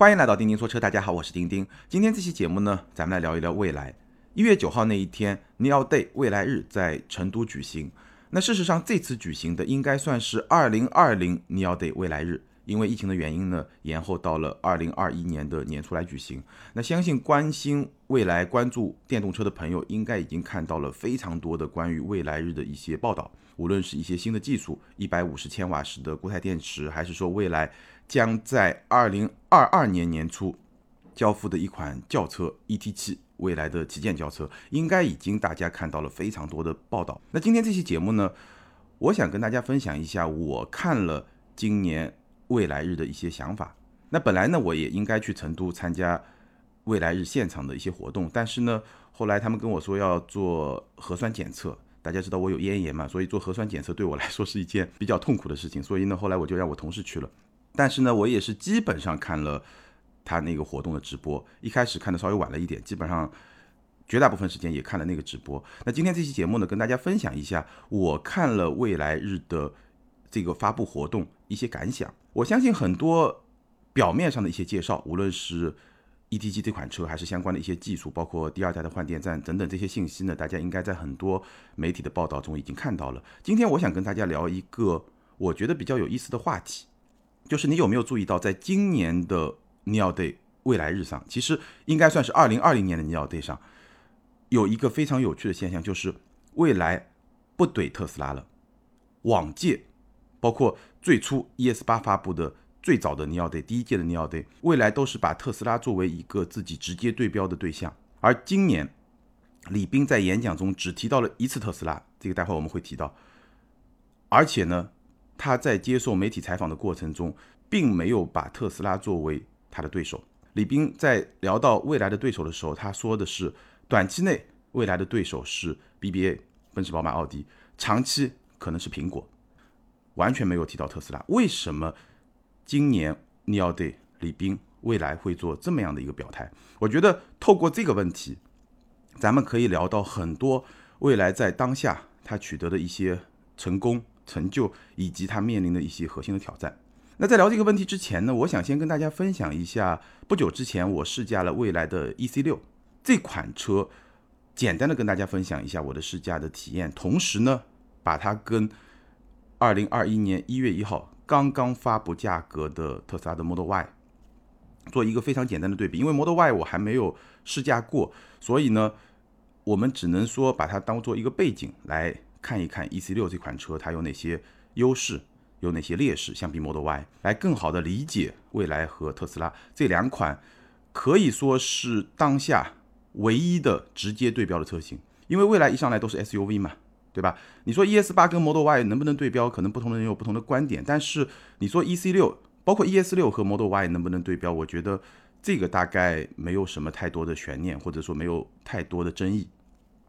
欢迎来到钉钉说车，大家好，我是钉钉。今天这期节目呢，咱们来聊一聊未来。一月九号那一天，Neo Day 未来日在成都举行。那事实上，这次举行的应该算是二零二零 Neo Day 未来日，因为疫情的原因呢，延后到了二零二一年的年初来举行。那相信关心未来、关注电动车的朋友，应该已经看到了非常多的关于未来日的一些报道，无论是一些新的技术，一百五十千瓦时的固态电池，还是说未来。将在二零二二年年初交付的一款轿车 ET7，未来的旗舰轿车，应该已经大家看到了非常多的报道。那今天这期节目呢，我想跟大家分享一下我看了今年未来日的一些想法。那本来呢，我也应该去成都参加未来日现场的一些活动，但是呢，后来他们跟我说要做核酸检测，大家知道我有咽炎嘛，所以做核酸检测对我来说是一件比较痛苦的事情，所以呢，后来我就让我同事去了。但是呢，我也是基本上看了他那个活动的直播，一开始看的稍微晚了一点，基本上绝大部分时间也看了那个直播。那今天这期节目呢，跟大家分享一下我看了未来日的这个发布活动一些感想。我相信很多表面上的一些介绍，无论是 ETG 这款车，还是相关的一些技术，包括第二代的换电站等等这些信息呢，大家应该在很多媒体的报道中已经看到了。今天我想跟大家聊一个我觉得比较有意思的话题。就是你有没有注意到，在今年的 Neo Day 未来日上，其实应该算是二零二零年的 Neo Day 上，有一个非常有趣的现象，就是未来不怼特斯拉了。往届，包括最初 ES 八发布的最早的 Neo Day 第一届的 Neo Day，未来都是把特斯拉作为一个自己直接对标的对象。而今年，李斌在演讲中只提到了一次特斯拉，这个待会我们会提到，而且呢。他在接受媒体采访的过程中，并没有把特斯拉作为他的对手。李斌在聊到未来的对手的时候，他说的是，短期内未来的对手是 BBA，奔驰、宝马、奥迪；长期可能是苹果，完全没有提到特斯拉。为什么今年你要对李斌未来会做这么样的一个表态？我觉得透过这个问题，咱们可以聊到很多未来在当下他取得的一些成功。成就以及他面临的一些核心的挑战。那在聊这个问题之前呢，我想先跟大家分享一下，不久之前我试驾了蔚来的 EC 六这款车，简单的跟大家分享一下我的试驾的体验，同时呢，把它跟二零二一年一月一号刚刚发布价格的特斯拉的 Model Y 做一个非常简单的对比。因为 Model Y 我还没有试驾过，所以呢，我们只能说把它当做一个背景来。看一看 E C 六这款车，它有哪些优势，有哪些劣势，相比 Model Y 来更好的理解蔚来和特斯拉这两款可以说是当下唯一的直接对标的车型。因为蔚来一上来都是 S U V 嘛，对吧？你说 E S 八跟 Model Y 能不能对标？可能不同的人有不同的观点。但是你说 E C 六，包括 E S 六和 Model Y 能不能对标？我觉得这个大概没有什么太多的悬念，或者说没有太多的争议。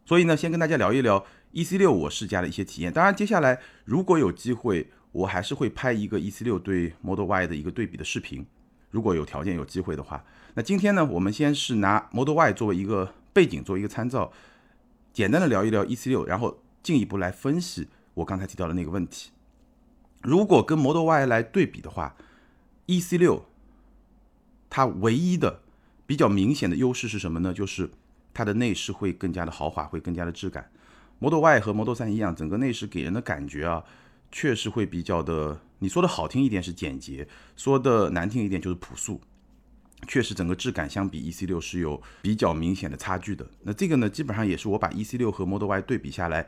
所以呢，先跟大家聊一聊。E C 六我试驾的一些体验，当然接下来如果有机会，我还是会拍一个 E C 六对 Model Y 的一个对比的视频。如果有条件有机会的话，那今天呢，我们先是拿 Model Y 作为一个背景，作为一个参照，简单的聊一聊 E C 六，然后进一步来分析我刚才提到的那个问题。如果跟 Model Y 来对比的话，E C 六它唯一的比较明显的优势是什么呢？就是它的内饰会更加的豪华，会更加的质感。Model Y 和 Model 3一样，整个内饰给人的感觉啊，确实会比较的，你说的好听一点是简洁，说的难听一点就是朴素。确实，整个质感相比 EC6 是有比较明显的差距的。那这个呢，基本上也是我把 EC6 和 Model Y 对比下来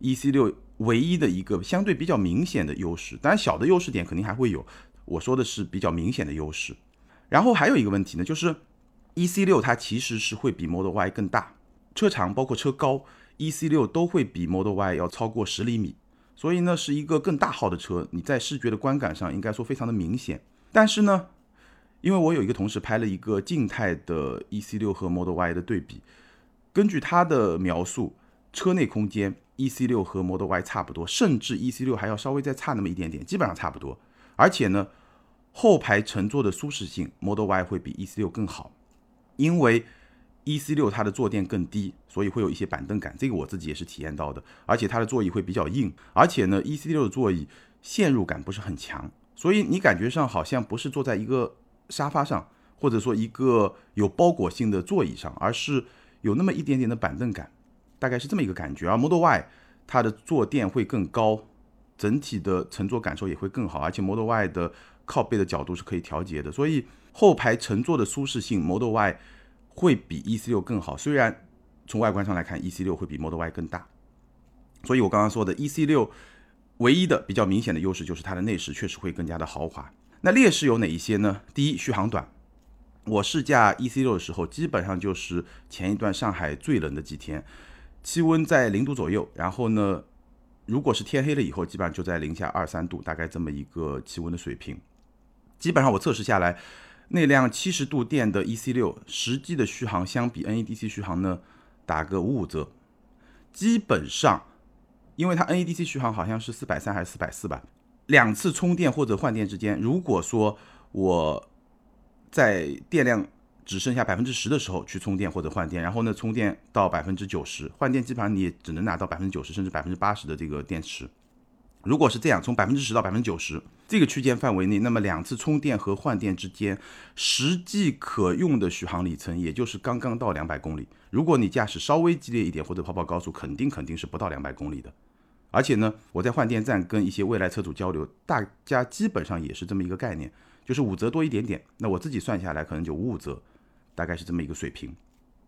，EC6 唯一的一个相对比较明显的优势。当然，小的优势点肯定还会有，我说的是比较明显的优势。然后还有一个问题呢，就是 EC6 它其实是会比 Model Y 更大，车长包括车高。E C 六都会比 Model Y 要超过十厘米，所以呢是一个更大号的车。你在视觉的观感上应该说非常的明显。但是呢，因为我有一个同事拍了一个静态的 E C 六和 Model Y 的对比，根据他的描述，车内空间 E C 六和 Model Y 差不多，甚至 E C 六还要稍微再差那么一点点，基本上差不多。而且呢，后排乘坐的舒适性 Model Y 会比 E C 六更好，因为。E C 六它的坐垫更低，所以会有一些板凳感，这个我自己也是体验到的。而且它的座椅会比较硬，而且呢，E C 六的座椅陷入感不是很强，所以你感觉上好像不是坐在一个沙发上，或者说一个有包裹性的座椅上，而是有那么一点点的板凳感，大概是这么一个感觉。而 Model Y 它的坐垫会更高，整体的乘坐感受也会更好，而且 Model Y 的靠背的角度是可以调节的，所以后排乘坐的舒适性 Model Y 会比 EC6 更好。虽然从外观上来看，EC6 会比 Model Y 更大，所以我刚刚说的 EC6 唯一的比较明显的优势就是它的内饰确实会更加的豪华。那劣势有哪一些呢？第一，续航短。我试驾 EC6 的时候，基本上就是前一段上海最冷的几天，气温在零度左右。然后呢，如果是天黑了以后，基本上就在零下二三度，大概这么一个气温的水平。基本上我测试下来，那辆七十度电的 EC6 实际的续航相比 NEDC 续航呢，打个五五折。基本上，因为它 NEDC 续航好像是四百三还是四百四吧，两次充电或者换电之间，如果说我在电量只剩下百分之十的时候去充电或者换电，然后呢充电到百分之九十，换电基本上你也只能拿到百分之九十甚至百分之八十的这个电池。如果是这样，从百分之十到百分之九十这个区间范围内，那么两次充电和换电之间实际可用的续航里程也就是刚刚到两百公里。如果你驾驶稍微激烈一点或者跑跑高速，肯定肯定是不到两百公里的。而且呢，我在换电站跟一些未来车主交流，大家基本上也是这么一个概念。就是五折多一点点，那我自己算下来可能就五五折，大概是这么一个水平。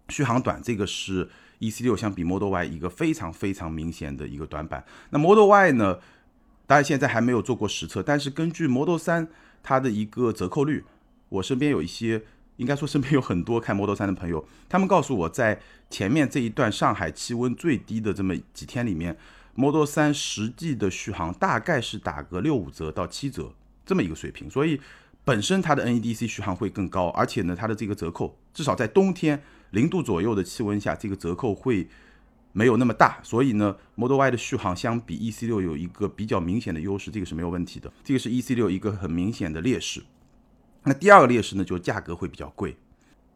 续航短，这个是 EC6 相比 Model Y 一个非常非常明显的一个短板。那 Model Y 呢，当然现在还没有做过实测，但是根据 Model 3它的一个折扣率，我身边有一些，应该说身边有很多开 Model 3的朋友，他们告诉我在前面这一段上海气温最低的这么几天里面，Model 3实际的续航大概是打个六五折到七折这么一个水平，所以。本身它的 NEDC 续航会更高，而且呢，它的这个折扣至少在冬天零度左右的气温下，这个折扣会没有那么大。所以呢，Model Y 的续航相比 EC6 有一个比较明显的优势，这个是没有问题的。这个是 EC6 一个很明显的劣势。那第二个劣势呢，就是价格会比较贵。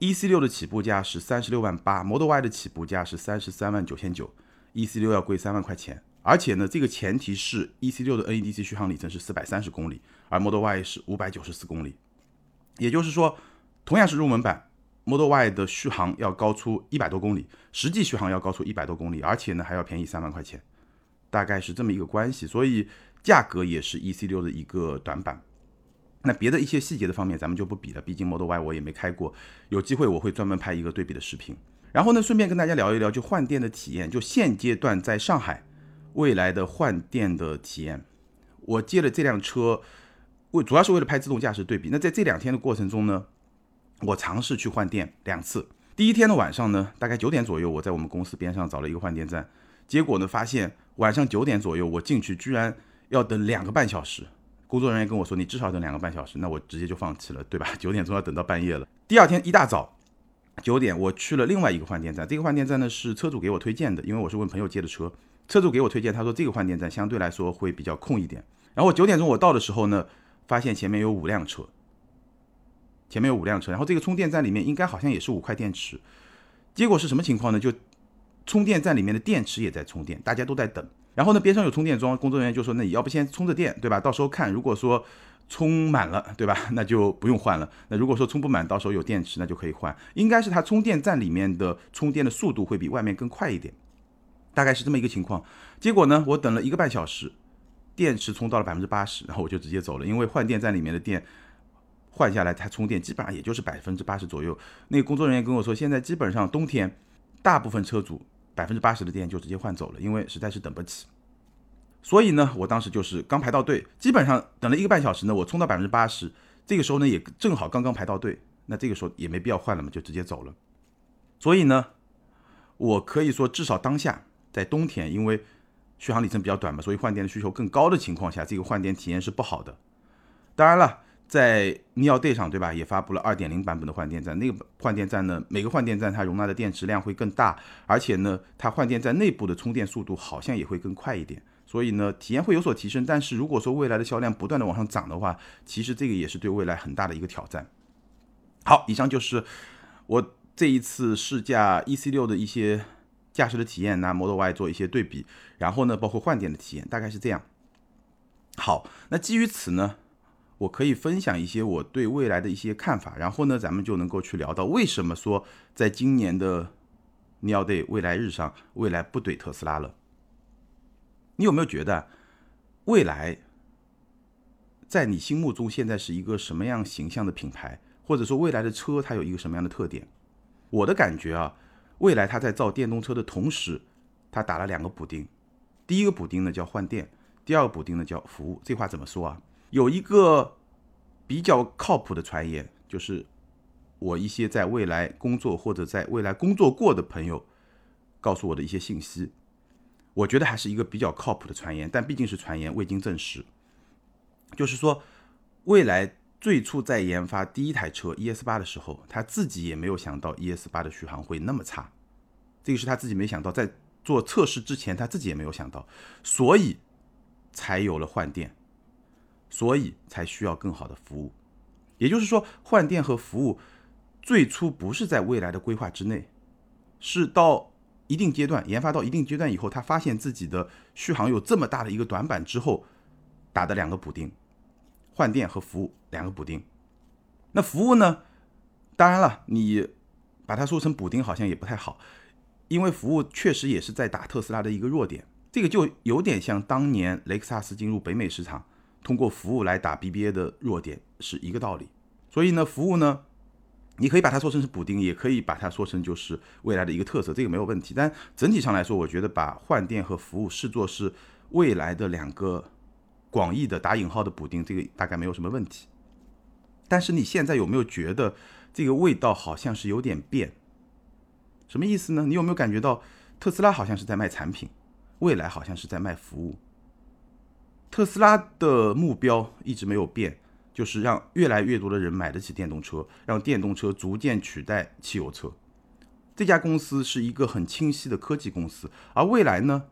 EC6 的起步价是三十六万八，Model Y 的起步价是三十三万九千九，EC6 要贵三万块钱。而且呢，这个前提是 EC6 的 NEDC 续航里程是四百三十公里，而 Model Y 是五百九十四公里。也就是说，同样是入门版，Model Y 的续航要高出一百多公里，实际续航要高出一百多公里，而且呢还要便宜三万块钱，大概是这么一个关系。所以价格也是 EC6 的一个短板。那别的一些细节的方面咱们就不比了，毕竟 Model Y 我也没开过，有机会我会专门拍一个对比的视频。然后呢，顺便跟大家聊一聊就换电的体验，就现阶段在上海。未来的换电的体验，我借了这辆车，为主要是为了拍自动驾驶对比。那在这两天的过程中呢，我尝试去换电两次。第一天的晚上呢，大概九点左右，我在我们公司边上找了一个换电站，结果呢，发现晚上九点左右我进去居然要等两个半小时。工作人员跟我说，你至少等两个半小时，那我直接就放弃了，对吧？九点钟要等到半夜了。第二天一大早九点，我去了另外一个换电站，这个换电站呢是车主给我推荐的，因为我是问朋友借的车。车主给我推荐，他说这个换电站相对来说会比较空一点。然后九点钟我到的时候呢，发现前面有五辆车，前面有五辆车。然后这个充电站里面应该好像也是五块电池。结果是什么情况呢？就充电站里面的电池也在充电，大家都在等。然后呢，边上有充电桩，工作人员就说：“那你要不先充着电，对吧？到时候看，如果说充满了，对吧？那就不用换了。那如果说充不满，到时候有电池，那就可以换。应该是它充电站里面的充电的速度会比外面更快一点。”大概是这么一个情况，结果呢，我等了一个半小时，电池充到了百分之八十，然后我就直接走了，因为换电站里面的电换下来，它充电基本上也就是百分之八十左右。那个工作人员跟我说，现在基本上冬天大部分车主百分之八十的电就直接换走了，因为实在是等不起。所以呢，我当时就是刚排到队，基本上等了一个半小时呢，我充到百分之八十，这个时候呢也正好刚刚排到队，那这个时候也没必要换了嘛，就直接走了。所以呢，我可以说至少当下。在冬天，因为续航里程比较短嘛，所以换电的需求更高的情况下，这个换电体验是不好的。当然了，在 Neo Day 上，对吧，也发布了2.0版本的换电站。那个换电站呢，每个换电站它容纳的电池量会更大，而且呢，它换电站内部的充电速度好像也会更快一点，所以呢，体验会有所提升。但是如果说未来的销量不断的往上涨的话，其实这个也是对未来很大的一个挑战。好，以上就是我这一次试驾 EC6 的一些。驾驶的体验拿 Model Y 做一些对比，然后呢，包括换电的体验，大概是这样。好，那基于此呢，我可以分享一些我对未来的一些看法，然后呢，咱们就能够去聊到为什么说在今年的 New Day 未来日上，未来不怼特斯拉了。你有没有觉得未来在你心目中现在是一个什么样形象的品牌，或者说未来的车它有一个什么样的特点？我的感觉啊，未来它在造电动车的同时，它打了两个补丁，第一个补丁呢叫换电，第二个补丁呢叫服务。这话怎么说啊？有一个比较靠谱的传言，就是我一些在未来工作或者在未来工作过的朋友告诉我的一些信息，我觉得还是一个比较靠谱的传言，但毕竟是传言，未经证实。就是说，未来最初在研发第一台车 ES 八的时候，他自己也没有想到 ES 八的续航会那么差，这个是他自己没想到，在做测试之前他自己也没有想到，所以才有了换电。所以才需要更好的服务，也就是说，换电和服务最初不是在未来的规划之内，是到一定阶段研发到一定阶段以后，他发现自己的续航有这么大的一个短板之后，打的两个补丁，换电和服务两个补丁。那服务呢？当然了，你把它说成补丁好像也不太好，因为服务确实也是在打特斯拉的一个弱点，这个就有点像当年雷克萨斯进入北美市场。通过服务来打 BBA 的弱点是一个道理，所以呢，服务呢，你可以把它说成是补丁，也可以把它说成就是未来的一个特色，这个没有问题。但整体上来说，我觉得把换电和服务视作是未来的两个广义的打引号的补丁，这个大概没有什么问题。但是你现在有没有觉得这个味道好像是有点变？什么意思呢？你有没有感觉到特斯拉好像是在卖产品，未来好像是在卖服务？特斯拉的目标一直没有变，就是让越来越多的人买得起电动车，让电动车逐渐取代汽油车。这家公司是一个很清晰的科技公司，而未来呢，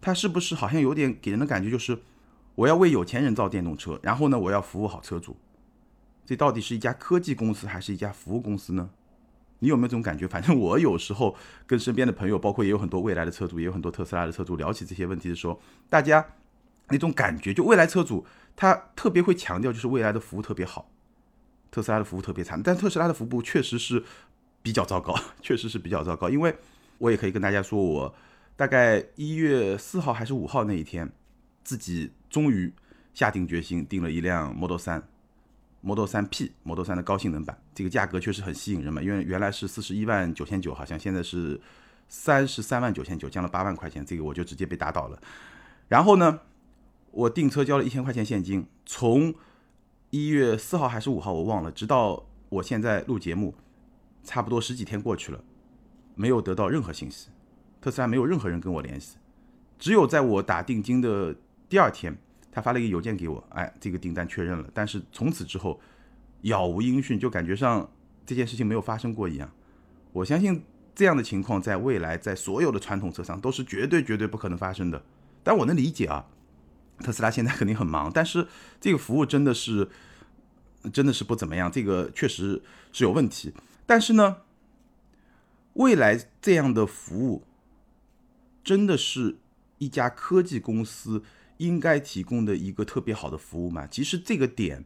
它是不是好像有点给人的感觉就是，我要为有钱人造电动车，然后呢，我要服务好车主。这到底是一家科技公司还是一家服务公司呢？你有没有这种感觉？反正我有时候跟身边的朋友，包括也有很多未来的车主，也有很多特斯拉的车主聊起这些问题的时候，大家。那种感觉，就未来车主他特别会强调，就是未来的服务特别好，特斯拉的服务特别差，但特斯拉的服务确实是比较糟糕，确实是比较糟糕。因为我也可以跟大家说，我大概一月四号还是五号那一天，自己终于下定决心订了一辆 Model 3，Model 3 P，Model 3的高性能版，这个价格确实很吸引人嘛，因为原来是四十一万九千九，好像现在是三十三万九千九，降了八万块钱，这个我就直接被打倒了。然后呢？我订车交了一千块钱现金，从一月四号还是五号我忘了，直到我现在录节目，差不多十几天过去了，没有得到任何信息，特斯拉没有任何人跟我联系，只有在我打定金的第二天，他发了一个邮件给我，哎，这个订单确认了，但是从此之后杳无音讯，就感觉上这件事情没有发生过一样。我相信这样的情况在未来在所有的传统车上都是绝对绝对不可能发生的，但我能理解啊。特斯拉现在肯定很忙，但是这个服务真的是真的是不怎么样，这个确实是有问题。但是呢，未来这样的服务真的是一家科技公司应该提供的一个特别好的服务嘛？其实这个点，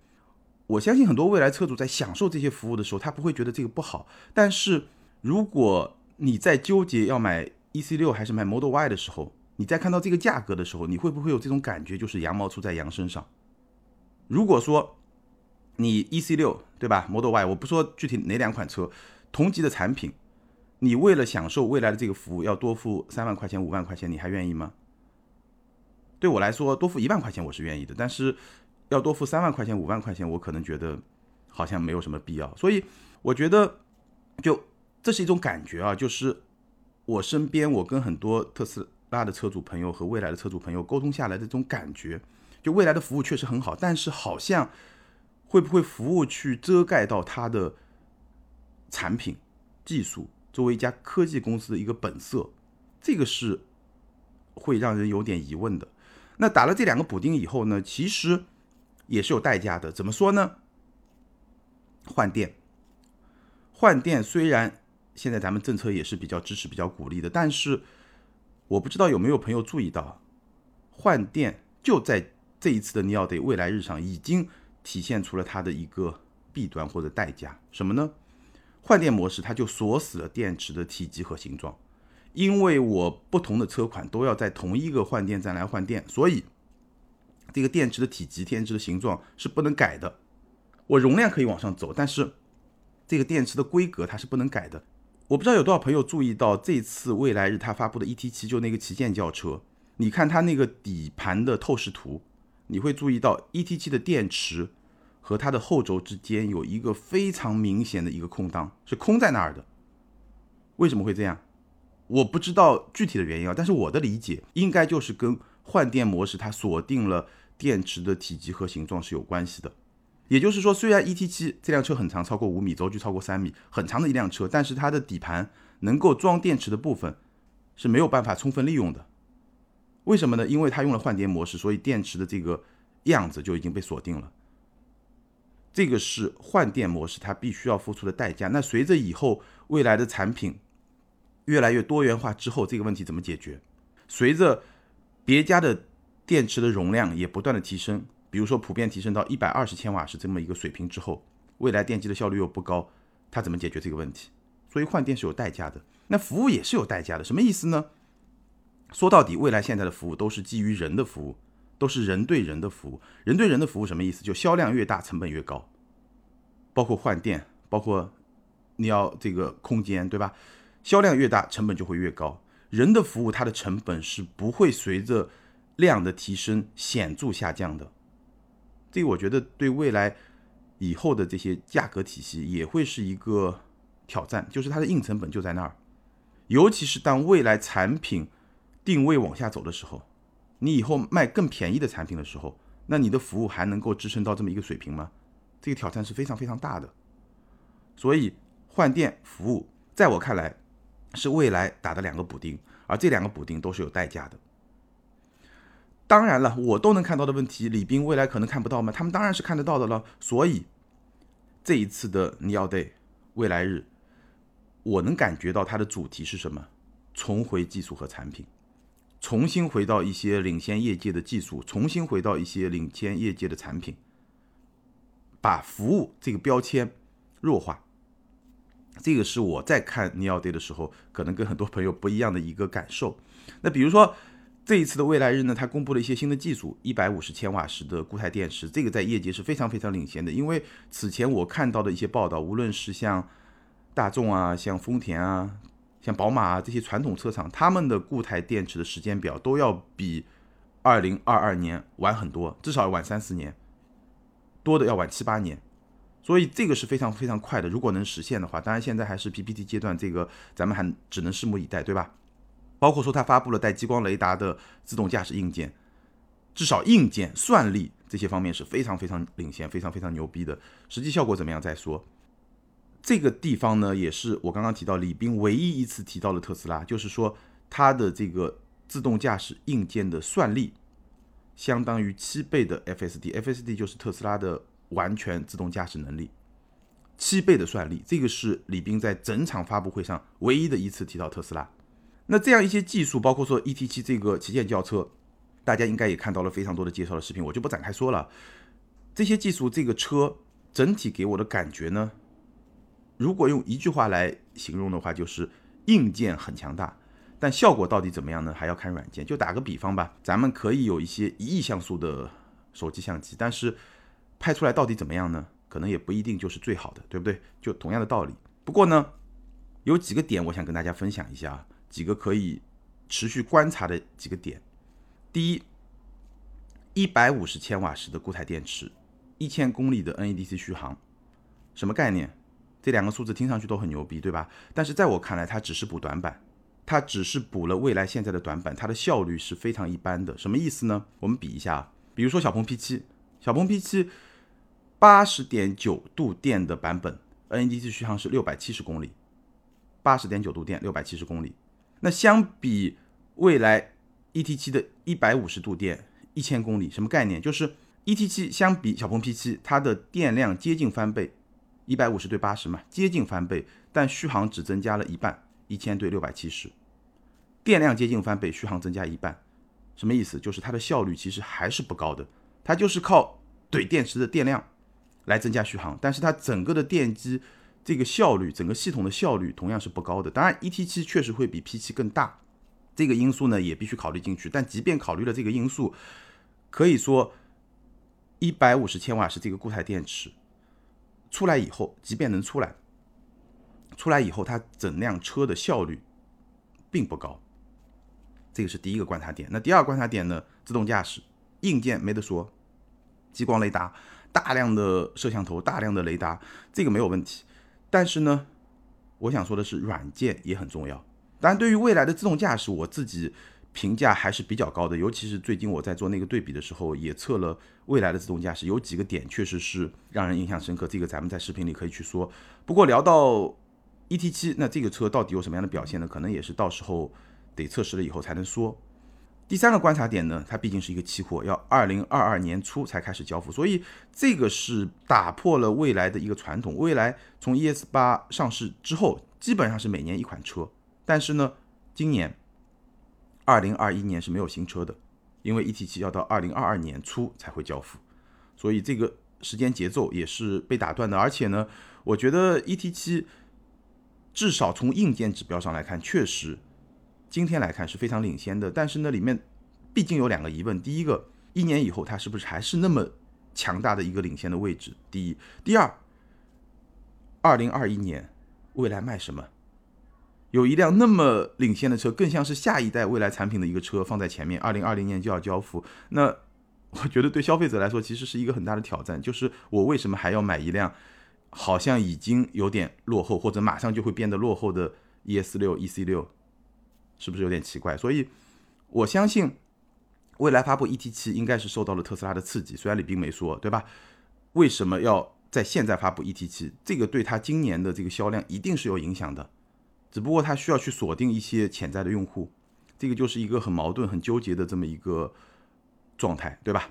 我相信很多未来车主在享受这些服务的时候，他不会觉得这个不好。但是如果你在纠结要买 E C 六还是买 Model Y 的时候，你在看到这个价格的时候，你会不会有这种感觉，就是羊毛出在羊身上？如果说你 E C 六对吧，Model Y，我不说具体哪两款车，同级的产品，你为了享受未来的这个服务，要多付三万块钱、五万块钱，你还愿意吗？对我来说，多付一万块钱我是愿意的，但是要多付三万块钱、五万块钱，我可能觉得好像没有什么必要。所以我觉得，就这是一种感觉啊，就是我身边我跟很多特斯拉的车主朋友和未来的车主朋友沟通下来的这种感觉，就未来的服务确实很好，但是好像会不会服务去遮盖到它的产品技术？作为一家科技公司的一个本色，这个是会让人有点疑问的。那打了这两个补丁以后呢，其实也是有代价的。怎么说呢？换电，换电虽然现在咱们政策也是比较支持、比较鼓励的，但是。我不知道有没有朋友注意到，换电就在这一次的尼奥 day 未来日上已经体现出了它的一个弊端或者代价，什么呢？换电模式它就锁死了电池的体积和形状，因为我不同的车款都要在同一个换电站来换电，所以这个电池的体积、电池的形状是不能改的。我容量可以往上走，但是这个电池的规格它是不能改的。我不知道有多少朋友注意到这次未来日它发布的 ET7，就那个旗舰轿车，你看它那个底盘的透视图，你会注意到 ET7 的电池和它的后轴之间有一个非常明显的一个空档，是空在那儿的。为什么会这样？我不知道具体的原因啊，但是我的理解应该就是跟换电模式它锁定了电池的体积和形状是有关系的。也就是说，虽然 ET7 这辆车很长，超过五米，轴距超过三米，很长的一辆车，但是它的底盘能够装电池的部分是没有办法充分利用的。为什么呢？因为它用了换电模式，所以电池的这个样子就已经被锁定了。这个是换电模式它必须要付出的代价。那随着以后未来的产品越来越多元化之后，这个问题怎么解决？随着别家的电池的容量也不断的提升。比如说，普遍提升到一百二十千瓦时这么一个水平之后，未来电机的效率又不高，它怎么解决这个问题？所以换电是有代价的，那服务也是有代价的。什么意思呢？说到底，未来现在的服务都是基于人的服务，都是人对人的服务。人对人的服务什么意思？就销量越大，成本越高。包括换电，包括你要这个空间，对吧？销量越大，成本就会越高。人的服务，它的成本是不会随着量的提升显著下降的。这个我觉得对未来以后的这些价格体系也会是一个挑战，就是它的硬成本就在那儿。尤其是当未来产品定位往下走的时候，你以后卖更便宜的产品的时候，那你的服务还能够支撑到这么一个水平吗？这个挑战是非常非常大的。所以换电服务，在我看来是未来打的两个补丁，而这两个补丁都是有代价的。当然了，我都能看到的问题，李斌未来可能看不到吗？他们当然是看得到的了。所以这一次的 New Day 未来日，我能感觉到它的主题是什么？重回技术和产品，重新回到一些领先业界的技术，重新回到一些领先业界的产品，把服务这个标签弱化。这个是我在看 New Day 的时候，可能跟很多朋友不一样的一个感受。那比如说。这一次的未来日呢，它公布了一些新的技术，一百五十千瓦时的固态电池，这个在业界是非常非常领先的。因为此前我看到的一些报道，无论是像大众啊、像丰田啊、像宝马啊这些传统车厂，他们的固态电池的时间表都要比二零二二年晚很多，至少要晚三四年，多的要晚七八年。所以这个是非常非常快的。如果能实现的话，当然现在还是 PPT 阶段，这个咱们还只能拭目以待，对吧？包括说，它发布了带激光雷达的自动驾驶硬件，至少硬件、算力这些方面是非常非常领先、非常非常牛逼的。实际效果怎么样再说。这个地方呢，也是我刚刚提到李斌唯一一次提到了特斯拉，就是说它的这个自动驾驶硬件的算力相当于七倍的 FSD，FSD 就是特斯拉的完全自动驾驶能力，七倍的算力，这个是李斌在整场发布会上唯一的一次提到特斯拉。那这样一些技术，包括说 ET7 这个旗舰轿车，大家应该也看到了非常多的介绍的视频，我就不展开说了。这些技术，这个车整体给我的感觉呢，如果用一句话来形容的话，就是硬件很强大，但效果到底怎么样呢？还要看软件。就打个比方吧，咱们可以有一些一亿像素的手机相机，但是拍出来到底怎么样呢？可能也不一定就是最好的，对不对？就同样的道理。不过呢，有几个点我想跟大家分享一下啊。几个可以持续观察的几个点：第一，一百五十千瓦时的固态电池，一千公里的 NEDC 续航，什么概念？这两个数字听上去都很牛逼，对吧？但是在我看来，它只是补短板，它只是补了未来现在的短板，它的效率是非常一般的。什么意思呢？我们比一下，比如说小鹏 P7，小鹏 P7 八十点九度电的版本，NEDC 续航是六百七十公里，八十点九度电，六百七十公里。那相比未来 ET7 的一百五十度电一千公里，什么概念？就是 ET7 相比小鹏 P7，它的电量接近翻倍，一百五十对八十嘛，接近翻倍，但续航只增加了一半，一千对六百七十，电量接近翻倍，续航增加一半，什么意思？就是它的效率其实还是不高的，它就是靠怼电池的电量来增加续航，但是它整个的电机这个效率，整个系统的效率同样是不高的。当然，ET7 确实会比 P7 更大，这个因素呢也必须考虑进去。但即便考虑了这个因素，可以说一百五十千瓦时这个固态电池出来以后，即便能出来，出来以后它整辆车的效率并不高。这个是第一个观察点。那第二个观察点呢？自动驾驶硬件没得说，激光雷达、大量的摄像头、大量的雷达，这个没有问题。但是呢，我想说的是，软件也很重要。当然，对于未来的自动驾驶，我自己评价还是比较高的。尤其是最近我在做那个对比的时候，也测了未来的自动驾驶，有几个点确实是让人印象深刻。这个咱们在视频里可以去说。不过聊到 ET7，那这个车到底有什么样的表现呢？可能也是到时候。得测试了以后才能说。第三个观察点呢，它毕竟是一个期货，要二零二二年初才开始交付，所以这个是打破了未来的一个传统。未来从 ES 八上市之后，基本上是每年一款车，但是呢，今年二零二一年是没有新车的，因为 ET 七要到二零二二年初才会交付，所以这个时间节奏也是被打断的。而且呢，我觉得 ET 七至少从硬件指标上来看，确实。今天来看是非常领先的，但是呢，里面毕竟有两个疑问：第一个，一年以后它是不是还是那么强大的一个领先的位置？第一，第二，二零二一年未来卖什么？有一辆那么领先的车，更像是下一代未来产品的一个车放在前面，二零二零年就要交付，那 我觉得对消费者来说其实是一个很大的挑战，就是我为什么还要买一辆好像已经有点落后，或者马上就会变得落后的 ES 六、EC 六？是不是有点奇怪？所以，我相信未来发布 ET 七应该是受到了特斯拉的刺激。虽然李斌没说，对吧？为什么要在现在发布 ET 七？这个对他今年的这个销量一定是有影响的。只不过他需要去锁定一些潜在的用户，这个就是一个很矛盾、很纠结的这么一个状态，对吧？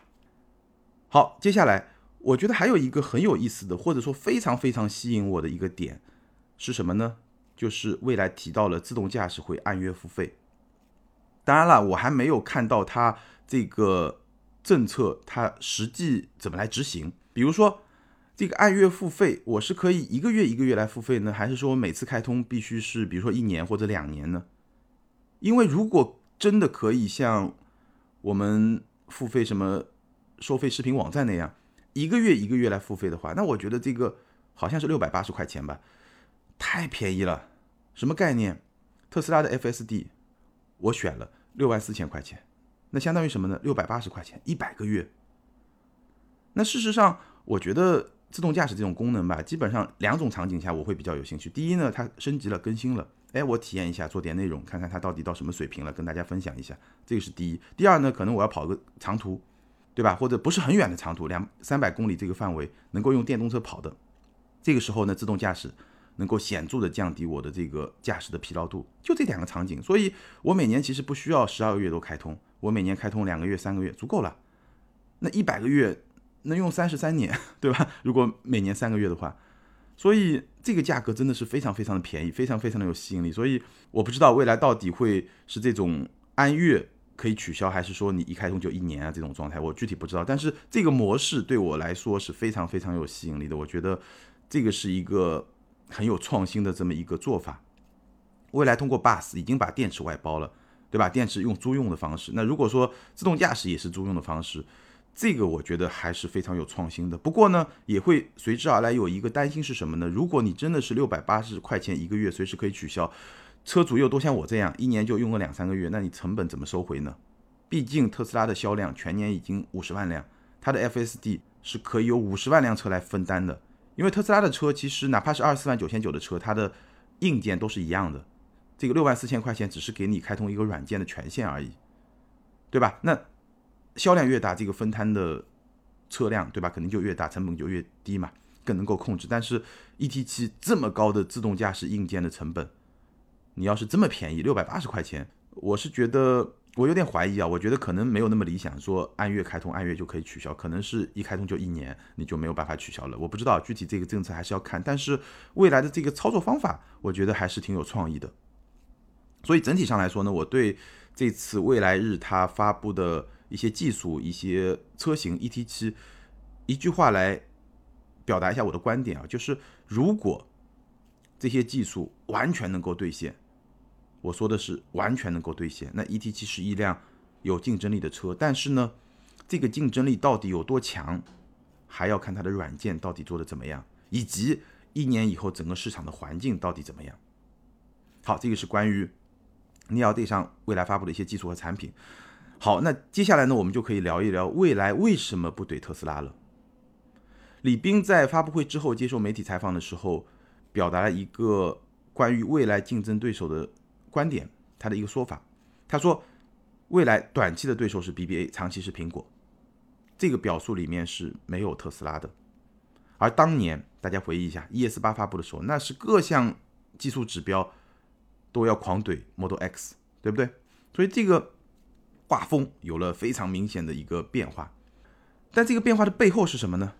好，接下来我觉得还有一个很有意思的，或者说非常非常吸引我的一个点是什么呢？就是未来提到了自动驾驶会按月付费，当然了，我还没有看到它这个政策它实际怎么来执行。比如说，这个按月付费，我是可以一个月一个月来付费呢，还是说每次开通必须是比如说一年或者两年呢？因为如果真的可以像我们付费什么收费视频网站那样，一个月一个月来付费的话，那我觉得这个好像是六百八十块钱吧。太便宜了，什么概念？特斯拉的 FSD 我选了六万四千块钱，那相当于什么呢？六百八十块钱一百个月。那事实上，我觉得自动驾驶这种功能吧，基本上两种场景下我会比较有兴趣。第一呢，它升级了、更新了，哎，我体验一下，做点内容，看看它到底到什么水平了，跟大家分享一下，这个是第一。第二呢，可能我要跑个长途，对吧？或者不是很远的长途，两三百公里这个范围能够用电动车跑的，这个时候呢，自动驾驶。能够显著的降低我的这个驾驶的疲劳度，就这两个场景，所以我每年其实不需要十二个月都开通，我每年开通两个月、三个月足够了。那一百个月能用三十三年，对吧？如果每年三个月的话，所以这个价格真的是非常非常的便宜，非常非常的有吸引力。所以我不知道未来到底会是这种按月可以取消，还是说你一开通就一年啊这种状态，我具体不知道。但是这个模式对我来说是非常非常有吸引力的，我觉得这个是一个。很有创新的这么一个做法，未来通过 Bus 已经把电池外包了，对吧？电池用租用的方式。那如果说自动驾驶也是租用的方式，这个我觉得还是非常有创新的。不过呢，也会随之而来有一个担心是什么呢？如果你真的是六百八十块钱一个月随时可以取消，车主又都像我这样一年就用个两三个月，那你成本怎么收回呢？毕竟特斯拉的销量全年已经五十万辆，它的 FSD 是可以有五十万辆车来分担的。因为特斯拉的车其实哪怕是二十四万九千九的车，它的硬件都是一样的。这个六万四千块钱只是给你开通一个软件的权限而已，对吧？那销量越大，这个分摊的车辆，对吧？肯定就越大，成本就越低嘛，更能够控制。但是 ET 七这么高的自动驾驶硬件的成本，你要是这么便宜，六百八十块钱，我是觉得。我有点怀疑啊，我觉得可能没有那么理想，说按月开通按月就可以取消，可能是一开通就一年，你就没有办法取消了。我不知道具体这个政策还是要看，但是未来的这个操作方法，我觉得还是挺有创意的。所以整体上来说呢，我对这次未来日它发布的一些技术、一些车型 ET 七一句话来表达一下我的观点啊，就是如果这些技术完全能够兑现，我说的是完全能够兑现，那 E T 七是一辆有竞争力的车。但是呢，这个竞争力到底有多强，还要看它的软件到底做的怎么样，以及一年以后整个市场的环境到底怎么样。好，这个是关于 Neo Day 上未来发布的一些技术和产品。好，那接下来呢，我们就可以聊一聊未来为什么不怼特斯拉了。李斌在发布会之后接受媒体采访的时候，表达了一个关于未来竞争对手的观点，他的一个说法。他说，未来短期的对手是 BBA，长期是苹果。这个表述里面是没有特斯拉的。而当年大家回忆一下，ES 八发布的时候，那是各项技术指标都要狂怼 Model X，对不对？所以这个。画风有了非常明显的一个变化，但这个变化的背后是什么呢？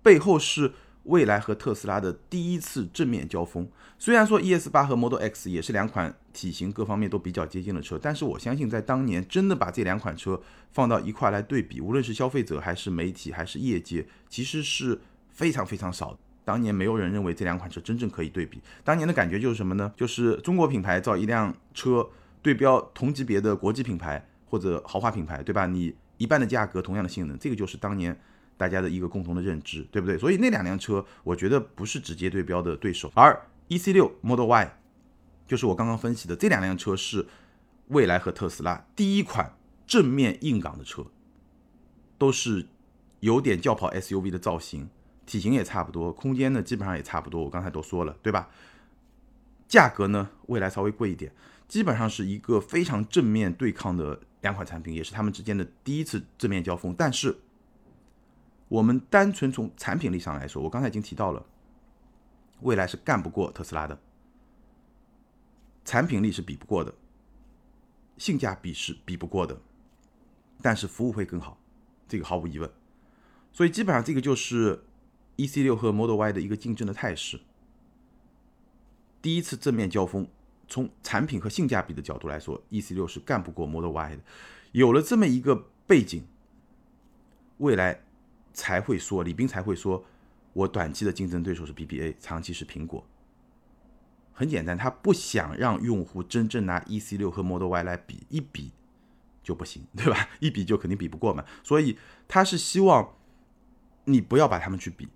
背后是未来和特斯拉的第一次正面交锋。虽然说 ES 八和 Model X 也是两款体型各方面都比较接近的车，但是我相信在当年真的把这两款车放到一块来对比，无论是消费者还是媒体还是业界，其实是非常非常少。当年没有人认为这两款车真正可以对比。当年的感觉就是什么呢？就是中国品牌造一辆车对标同级别的国际品牌。或者豪华品牌，对吧？你一半的价格，同样的性能，这个就是当年大家的一个共同的认知，对不对？所以那两辆车，我觉得不是直接对标的对手。而 E C 六 Model Y，就是我刚刚分析的这两辆车，是蔚来和特斯拉第一款正面硬刚的车，都是有点轿跑 S U V 的造型，体型也差不多，空间呢基本上也差不多。我刚才都说了，对吧？价格呢，蔚来稍微贵一点，基本上是一个非常正面对抗的。两款产品也是他们之间的第一次正面交锋，但是我们单纯从产品力上来说，我刚才已经提到了，未来是干不过特斯拉的，产品力是比不过的，性价比是比不过的，但是服务会更好，这个毫无疑问。所以基本上这个就是 E C 六和 Model Y 的一个竞争的态势，第一次正面交锋。从产品和性价比的角度来说，E C 六是干不过 Model Y 的。有了这么一个背景，未来才会说李斌才会说，我短期的竞争对手是 B B A，长期是苹果。很简单，他不想让用户真正拿 E C 六和 Model Y 来比一比就不行，对吧？一比就肯定比不过嘛。所以他是希望你不要把他们去比。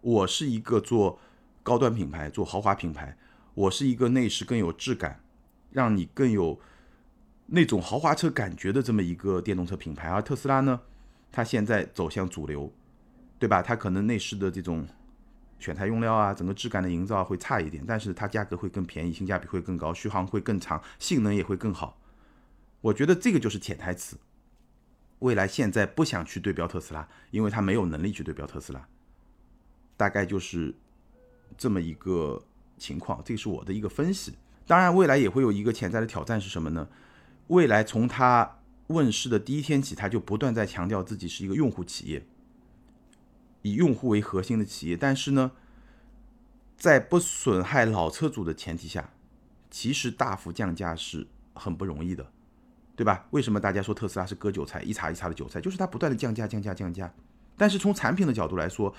我是一个做高端品牌、做豪华品牌。我是一个内饰更有质感，让你更有那种豪华车感觉的这么一个电动车品牌，而特斯拉呢，它现在走向主流，对吧？它可能内饰的这种选材用料啊，整个质感的营造会差一点，但是它价格会更便宜，性价比会更高，续航会更长，性能也会更好。我觉得这个就是潜台词。未来现在不想去对标特斯拉，因为它没有能力去对标特斯拉，大概就是这么一个。情况，这是我的一个分析。当然，未来也会有一个潜在的挑战是什么呢？未来从它问世的第一天起，它就不断在强调自己是一个用户企业，以用户为核心的企业。但是呢，在不损害老车主的前提下，其实大幅降价是很不容易的，对吧？为什么大家说特斯拉是割韭菜，一茬一茬的韭菜？就是它不断的降价、降价、降价。但是从产品的角度来说，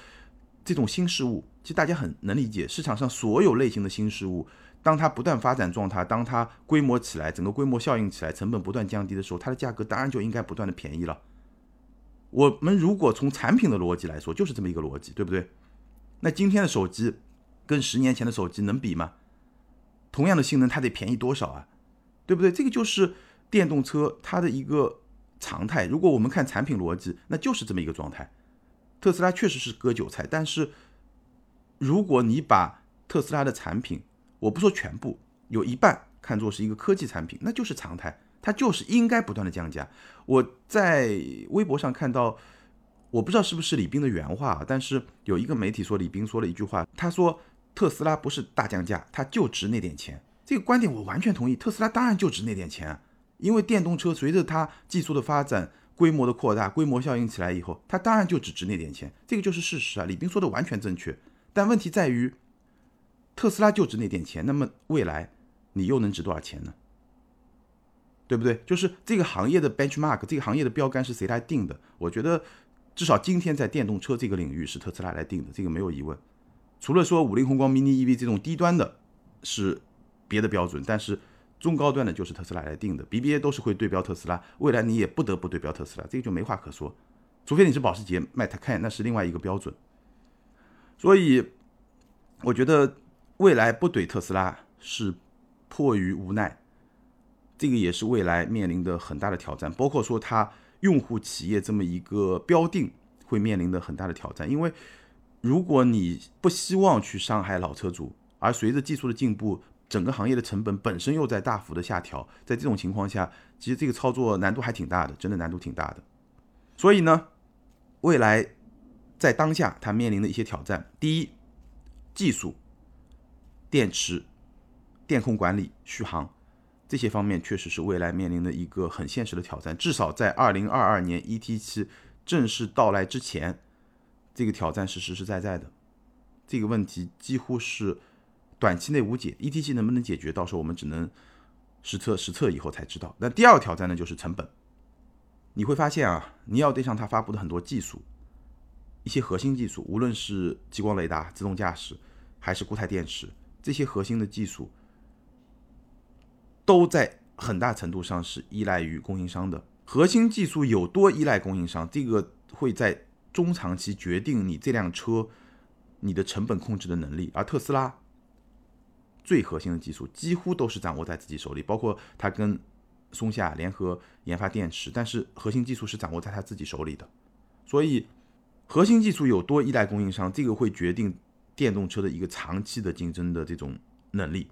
这种新事物，其实大家很能理解。市场上所有类型的新事物，当它不断发展状态，当它规模起来，整个规模效应起来，成本不断降低的时候，它的价格当然就应该不断的便宜了。我们如果从产品的逻辑来说，就是这么一个逻辑，对不对？那今天的手机跟十年前的手机能比吗？同样的性能，它得便宜多少啊？对不对？这个就是电动车它的一个常态。如果我们看产品逻辑，那就是这么一个状态。特斯拉确实是割韭菜，但是如果你把特斯拉的产品，我不说全部，有一半看作是一个科技产品，那就是常态，它就是应该不断的降价。我在微博上看到，我不知道是不是李斌的原话啊，但是有一个媒体说李斌说了一句话，他说特斯拉不是大降价，它就值那点钱。这个观点我完全同意，特斯拉当然就值那点钱，啊因为电动车随着它技术的发展。规模的扩大，规模效应起来以后，它当然就只值那点钱，这个就是事实啊。李斌说的完全正确，但问题在于，特斯拉就值那点钱，那么未来你又能值多少钱呢？对不对？就是这个行业的 benchmark，这个行业的标杆是谁来定的？我觉得至少今天在电动车这个领域是特斯拉来定的，这个没有疑问。除了说五菱宏光 mini EV 这种低端的，是别的标准，但是中高端的就是特斯拉来定的，BBA 都是会对标特斯拉，未来你也不得不对标特斯拉，这个就没话可说，除非你是保时捷卖它看，那是另外一个标准。所以我觉得未来不怼特斯拉是迫于无奈，这个也是未来面临的很大的挑战，包括说它用户企业这么一个标定会面临的很大的挑战，因为。如果你不希望去伤害老车主，而随着技术的进步，整个行业的成本本身又在大幅的下调，在这种情况下，其实这个操作难度还挺大的，真的难度挺大的。所以呢，未来在当下它面临的一些挑战，第一，技术、电池、电控管理、续航这些方面，确实是未来面临的一个很现实的挑战。至少在二零二二年 ET 七正式到来之前。这个挑战是实实在在的，这个问题几乎是短期内无解。E T 七能不能解决，到时候我们只能实测实测以后才知道。那第二个挑战呢，就是成本。你会发现啊，尼奥对上它发布的很多技术，一些核心技术，无论是激光雷达、自动驾驶，还是固态电池，这些核心的技术，都在很大程度上是依赖于供应商的。核心技术有多依赖供应商，这个会在。中长期决定你这辆车你的成本控制的能力，而特斯拉最核心的技术几乎都是掌握在自己手里，包括它跟松下联合研发电池，但是核心技术是掌握在他自己手里的。所以，核心技术有多依赖供应商，这个会决定电动车的一个长期的竞争的这种能力。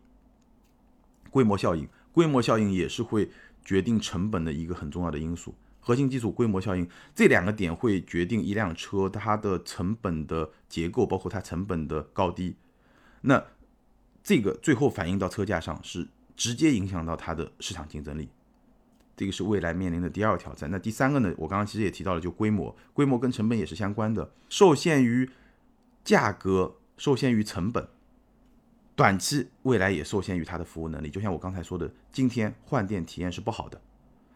规模效应，规模效应也是会决定成本的一个很重要的因素。核心技术、规模效应这两个点会决定一辆车它的成本的结构，包括它成本的高低。那这个最后反映到车价上，是直接影响到它的市场竞争力。这个是未来面临的第二个挑战。那第三个呢？我刚刚其实也提到了，就规模，规模跟成本也是相关的。受限于价格，受限于成本，短期未来也受限于它的服务能力。就像我刚才说的，今天换电体验是不好的。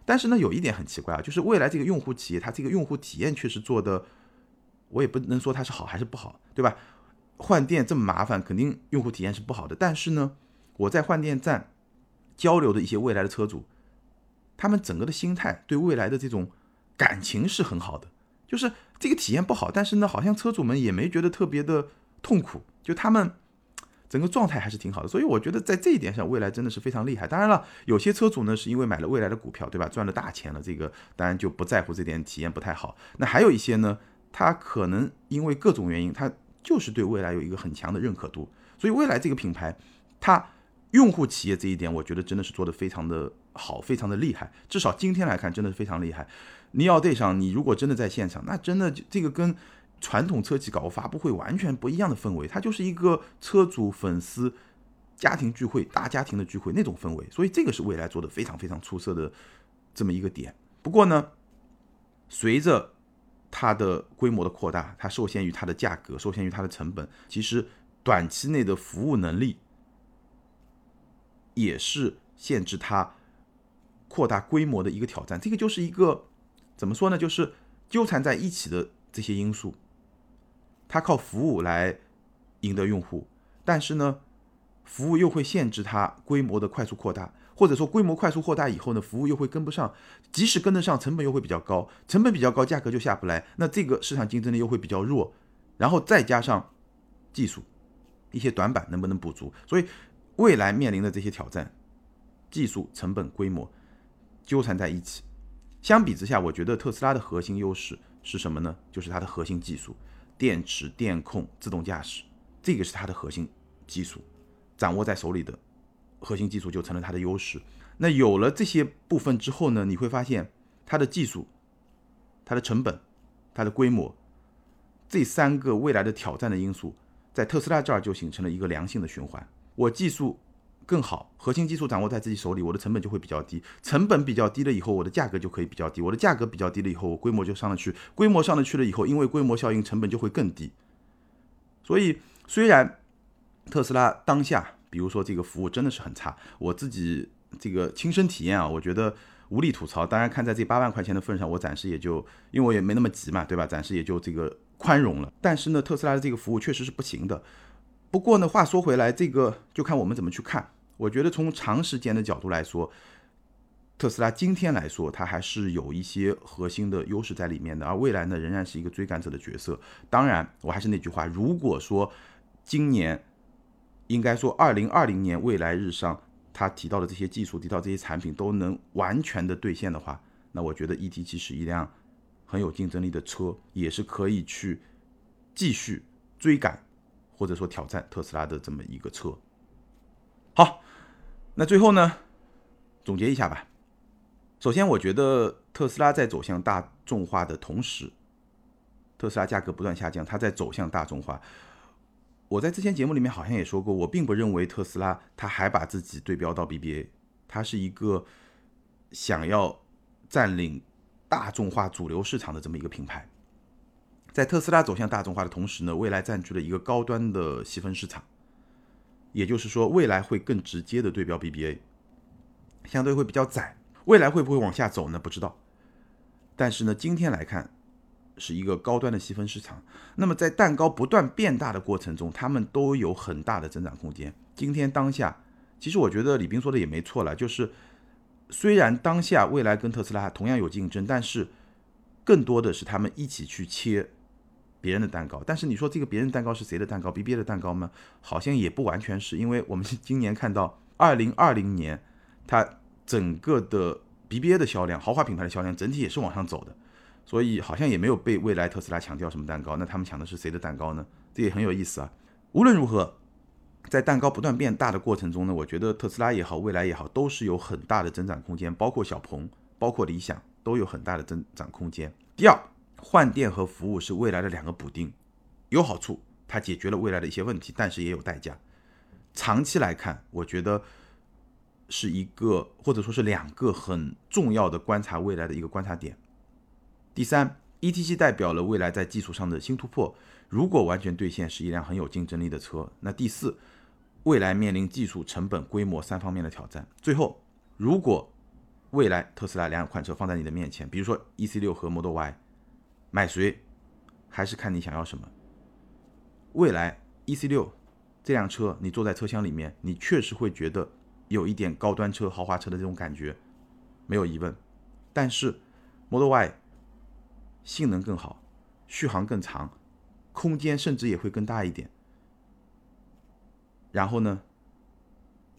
但是呢，有一点很奇怪啊，就是未来这个用户企业，它这个用户体验确实做的，我也不能说它是好还是不好，对吧？换电这么麻烦，肯定用户体验是不好的。但是呢，我在换电站交流的一些未来的车主，他们整个的心态对未来的这种感情是很好的，就是这个体验不好，但是呢，好像车主们也没觉得特别的痛苦，就他们。整个状态还是挺好的，所以我觉得在这一点上，未来真的是非常厉害。当然了，有些车主呢是因为买了未来的股票，对吧？赚了大钱了，这个当然就不在乎这点体验不太好。那还有一些呢，他可能因为各种原因，他就是对未来有一个很强的认可度。所以未来这个品牌，它用户企业这一点，我觉得真的是做的非常的好，非常的厉害。至少今天来看，真的是非常厉害。尼奥 day 上，你如果真的在现场，那真的这个跟。传统车企搞个发布会完全不一样的氛围，它就是一个车主、粉丝、家庭聚会、大家庭的聚会那种氛围，所以这个是未来做的非常非常出色的这么一个点。不过呢，随着它的规模的扩大，它受限于它的价格，受限于它的成本，其实短期内的服务能力也是限制它扩大规模的一个挑战。这个就是一个怎么说呢？就是纠缠在一起的这些因素。它靠服务来赢得用户，但是呢，服务又会限制它规模的快速扩大，或者说规模快速扩大以后呢，服务又会跟不上，即使跟得上，成本又会比较高，成本比较高，价格就下不来，那这个市场竞争力又会比较弱，然后再加上技术一些短板能不能补足？所以未来面临的这些挑战，技术、成本、规模纠缠在一起。相比之下，我觉得特斯拉的核心优势是什么呢？就是它的核心技术。电池、电控、自动驾驶，这个是它的核心技术，掌握在手里的核心技术就成了它的优势。那有了这些部分之后呢，你会发现它的技术、它的成本、它的规模这三个未来的挑战的因素，在特斯拉这儿就形成了一个良性的循环。我技术。更好，核心技术掌握在自己手里，我的成本就会比较低。成本比较低了以后，我的价格就可以比较低。我的价格比较低了以后，我规模就上得去。规模上得去了以后，因为规模效应，成本就会更低。所以，虽然特斯拉当下，比如说这个服务真的是很差，我自己这个亲身体验啊，我觉得无力吐槽。当然，看在这八万块钱的份上，我暂时也就因为我也没那么急嘛，对吧？暂时也就这个宽容了。但是呢，特斯拉的这个服务确实是不行的。不过呢，话说回来，这个就看我们怎么去看。我觉得从长时间的角度来说，特斯拉今天来说，它还是有一些核心的优势在里面的。而未来呢，仍然是一个追赶者的角色。当然，我还是那句话，如果说今年应该说二零二零年未来日上他提到的这些技术、提到这些产品都能完全的兑现的话，那我觉得 E T 七是一辆很有竞争力的车，也是可以去继续追赶或者说挑战特斯拉的这么一个车。好，那最后呢，总结一下吧。首先，我觉得特斯拉在走向大众化的同时，特斯拉价格不断下降，它在走向大众化。我在之前节目里面好像也说过，我并不认为特斯拉它还把自己对标到 BBA，它是一个想要占领大众化主流市场的这么一个品牌。在特斯拉走向大众化的同时呢，未来占据了一个高端的细分市场，也就是说，未来会更直接的对标 BBA，相对会比较窄。未来会不会往下走呢？不知道。但是呢，今天来看。是一个高端的细分市场，那么在蛋糕不断变大的过程中，他们都有很大的增长空间。今天当下，其实我觉得李斌说的也没错了，就是虽然当下未来跟特斯拉同样有竞争，但是更多的是他们一起去切别人的蛋糕。但是你说这个别人蛋糕是谁的蛋糕？BBA 的蛋糕吗？好像也不完全是，因为我们是今年看到二零二零年，它整个的 BBA 的销量，豪华品牌的销量整体也是往上走的。所以好像也没有被未来特斯拉强调什么蛋糕，那他们抢的是谁的蛋糕呢？这也很有意思啊。无论如何，在蛋糕不断变大的过程中呢，我觉得特斯拉也好，未来也好，都是有很大的增长空间，包括小鹏，包括理想，都有很大的增长空间。第二，换电和服务是未来的两个补丁，有好处，它解决了未来的一些问题，但是也有代价。长期来看，我觉得是一个或者说是两个很重要的观察未来的一个观察点。第三，ETC 代表了未来在技术上的新突破。如果完全兑现，是一辆很有竞争力的车。那第四，未来面临技术、成本、规模三方面的挑战。最后，如果未来特斯拉两款车放在你的面前，比如说 EC6 和 Model Y，买谁？还是看你想要什么。未来 EC6 这辆车，你坐在车厢里面，你确实会觉得有一点高端车、豪华车的这种感觉，没有疑问。但是 Model Y。性能更好，续航更长，空间甚至也会更大一点。然后呢，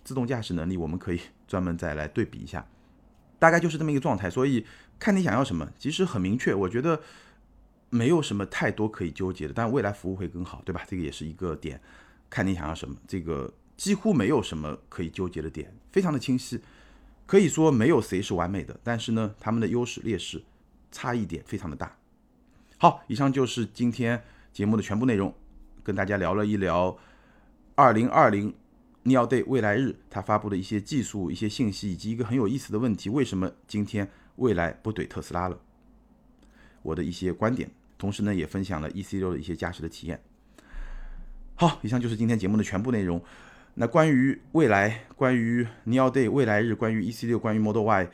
自动驾驶能力我们可以 专门再来对比一下，大概就是这么一个状态。所以看你想要什么，其实很明确，我觉得没有什么太多可以纠结的。但未来服务会更好，对吧？这个也是一个点，看你想要什么，这个几乎没有什么可以纠结的点，非常的清晰。可以说没有谁是完美的，但是呢，他们的优势劣势。差异点非常的大。好，以上就是今天节目的全部内容，跟大家聊了一聊二零二零 Neo Day 未来日它发布的一些技术、一些信息，以及一个很有意思的问题：为什么今天未来不怼特斯拉了？我的一些观点，同时呢也分享了 EC 六的一些驾驶的体验。好，以上就是今天节目的全部内容。那关于未来，关于 Neo Day 未来日，关于 EC 六，关于 Model Y。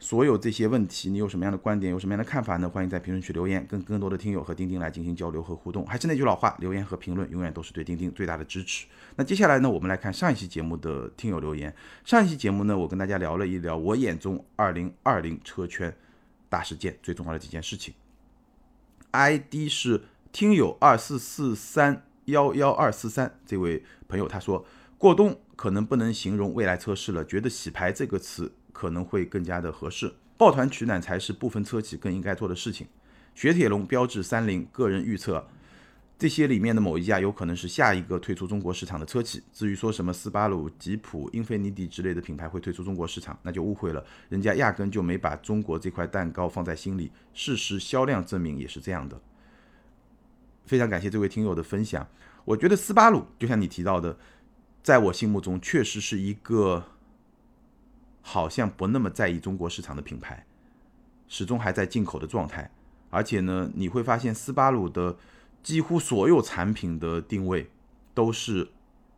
所有这些问题，你有什么样的观点，有什么样的看法呢？欢迎在评论区留言，跟更多的听友和钉钉来进行交流和互动。还是那句老话，留言和评论永远都是对钉钉最大的支持。那接下来呢，我们来看上一期节目的听友留言。上一期节目呢，我跟大家聊了一聊我眼中2020车圈大事件最重要的几件事情。ID 是听友二四四三幺幺二四三这位朋友他说，过冬可能不能形容未来测试了，觉得洗牌这个词。可能会更加的合适，抱团取暖才是部分车企更应该做的事情。雪铁龙、标致、三菱，个人预测，这些里面的某一家有可能是下一个退出中国市场的车企。至于说什么斯巴鲁、吉普、英菲尼迪之类的品牌会退出中国市场，那就误会了，人家压根就没把中国这块蛋糕放在心里。事实销量证明也是这样的。非常感谢这位听友的分享，我觉得斯巴鲁就像你提到的，在我心目中确实是一个。好像不那么在意中国市场的品牌，始终还在进口的状态。而且呢，你会发现斯巴鲁的几乎所有产品的定位都是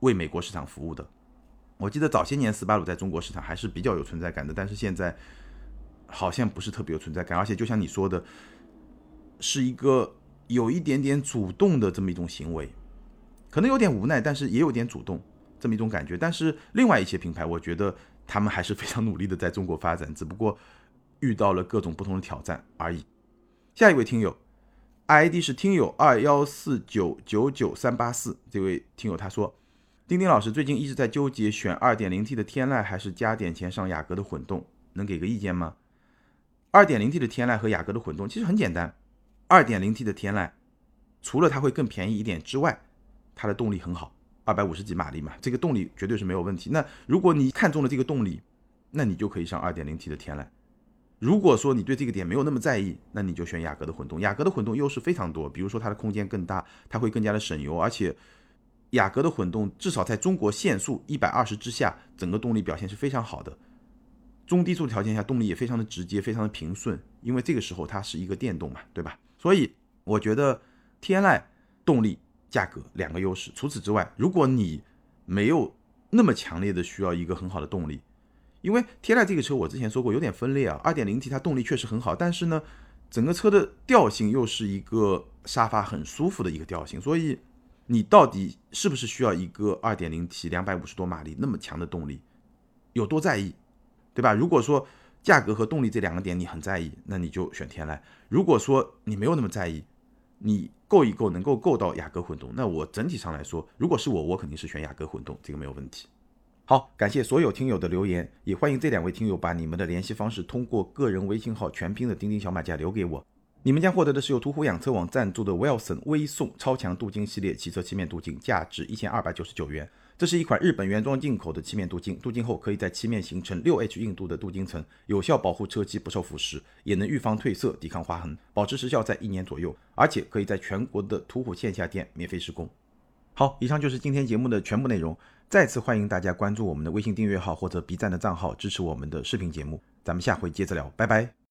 为美国市场服务的。我记得早些年斯巴鲁在中国市场还是比较有存在感的，但是现在好像不是特别有存在感，而且就像你说的，是一个有一点点主动的这么一种行为，可能有点无奈，但是也有点主动这么一种感觉。但是另外一些品牌，我觉得他们还是非常努力的在中国发展，只不过遇到了各种不同的挑战而已。下一位听友，ID 是听友二幺四九九九三八四，这位听友他说。丁丁老师最近一直在纠结选 2.0T 的天籁还是加点钱上雅阁的混动，能给个意见吗？2.0T 的天籁和雅阁的混动其实很简单，2.0T 的天籁除了它会更便宜一点之外，它的动力很好二百五十几马力嘛，这个动力绝对是没有问题。那如果你看中了这个动力，那你就可以上 2.0T 的天籁。如果说你对这个点没有那么在意，那你就选雅阁的混动。雅阁的混动优势非常多，比如说它的空间更大，它会更加的省油，而且。雅阁的混动至少在中国限速一百二十之下，整个动力表现是非常好的。中低速条件下，动力也非常的直接，非常的平顺，因为这个时候它是一个电动嘛，对吧？所以我觉得天籁动力、价格两个优势。除此之外，如果你没有那么强烈的需要一个很好的动力，因为天籁这个车我之前说过有点分裂啊，二点零 T 它动力确实很好，但是呢，整个车的调性又是一个沙发很舒服的一个调性，所以。你到底是不是需要一个二点零 T 两百五十多马力那么强的动力？有多在意，对吧？如果说价格和动力这两个点你很在意，那你就选天籁；如果说你没有那么在意，你够一够能够够到雅阁混动，那我整体上来说，如果是我，我肯定是选雅阁混动，这个没有问题。好，感谢所有听友的留言，也欢迎这两位听友把你们的联系方式通过个人微信号全拼的钉钉小马甲留给我。你们将获得的是由途虎养车网赞助的 Wilson 微送超强镀金系列汽车漆面镀金，价值一千二百九十九元。这是一款日本原装进口的漆面镀金，镀金后可以在漆面形成六 H 硬度的镀金层，有效保护车漆不受腐蚀，也能预防褪色、抵抗划痕，保持时效在一年左右，而且可以在全国的途虎线下店免费施工。好，以上就是今天节目的全部内容。再次欢迎大家关注我们的微信订阅号或者 B 站的账号，支持我们的视频节目。咱们下回接着聊，拜拜。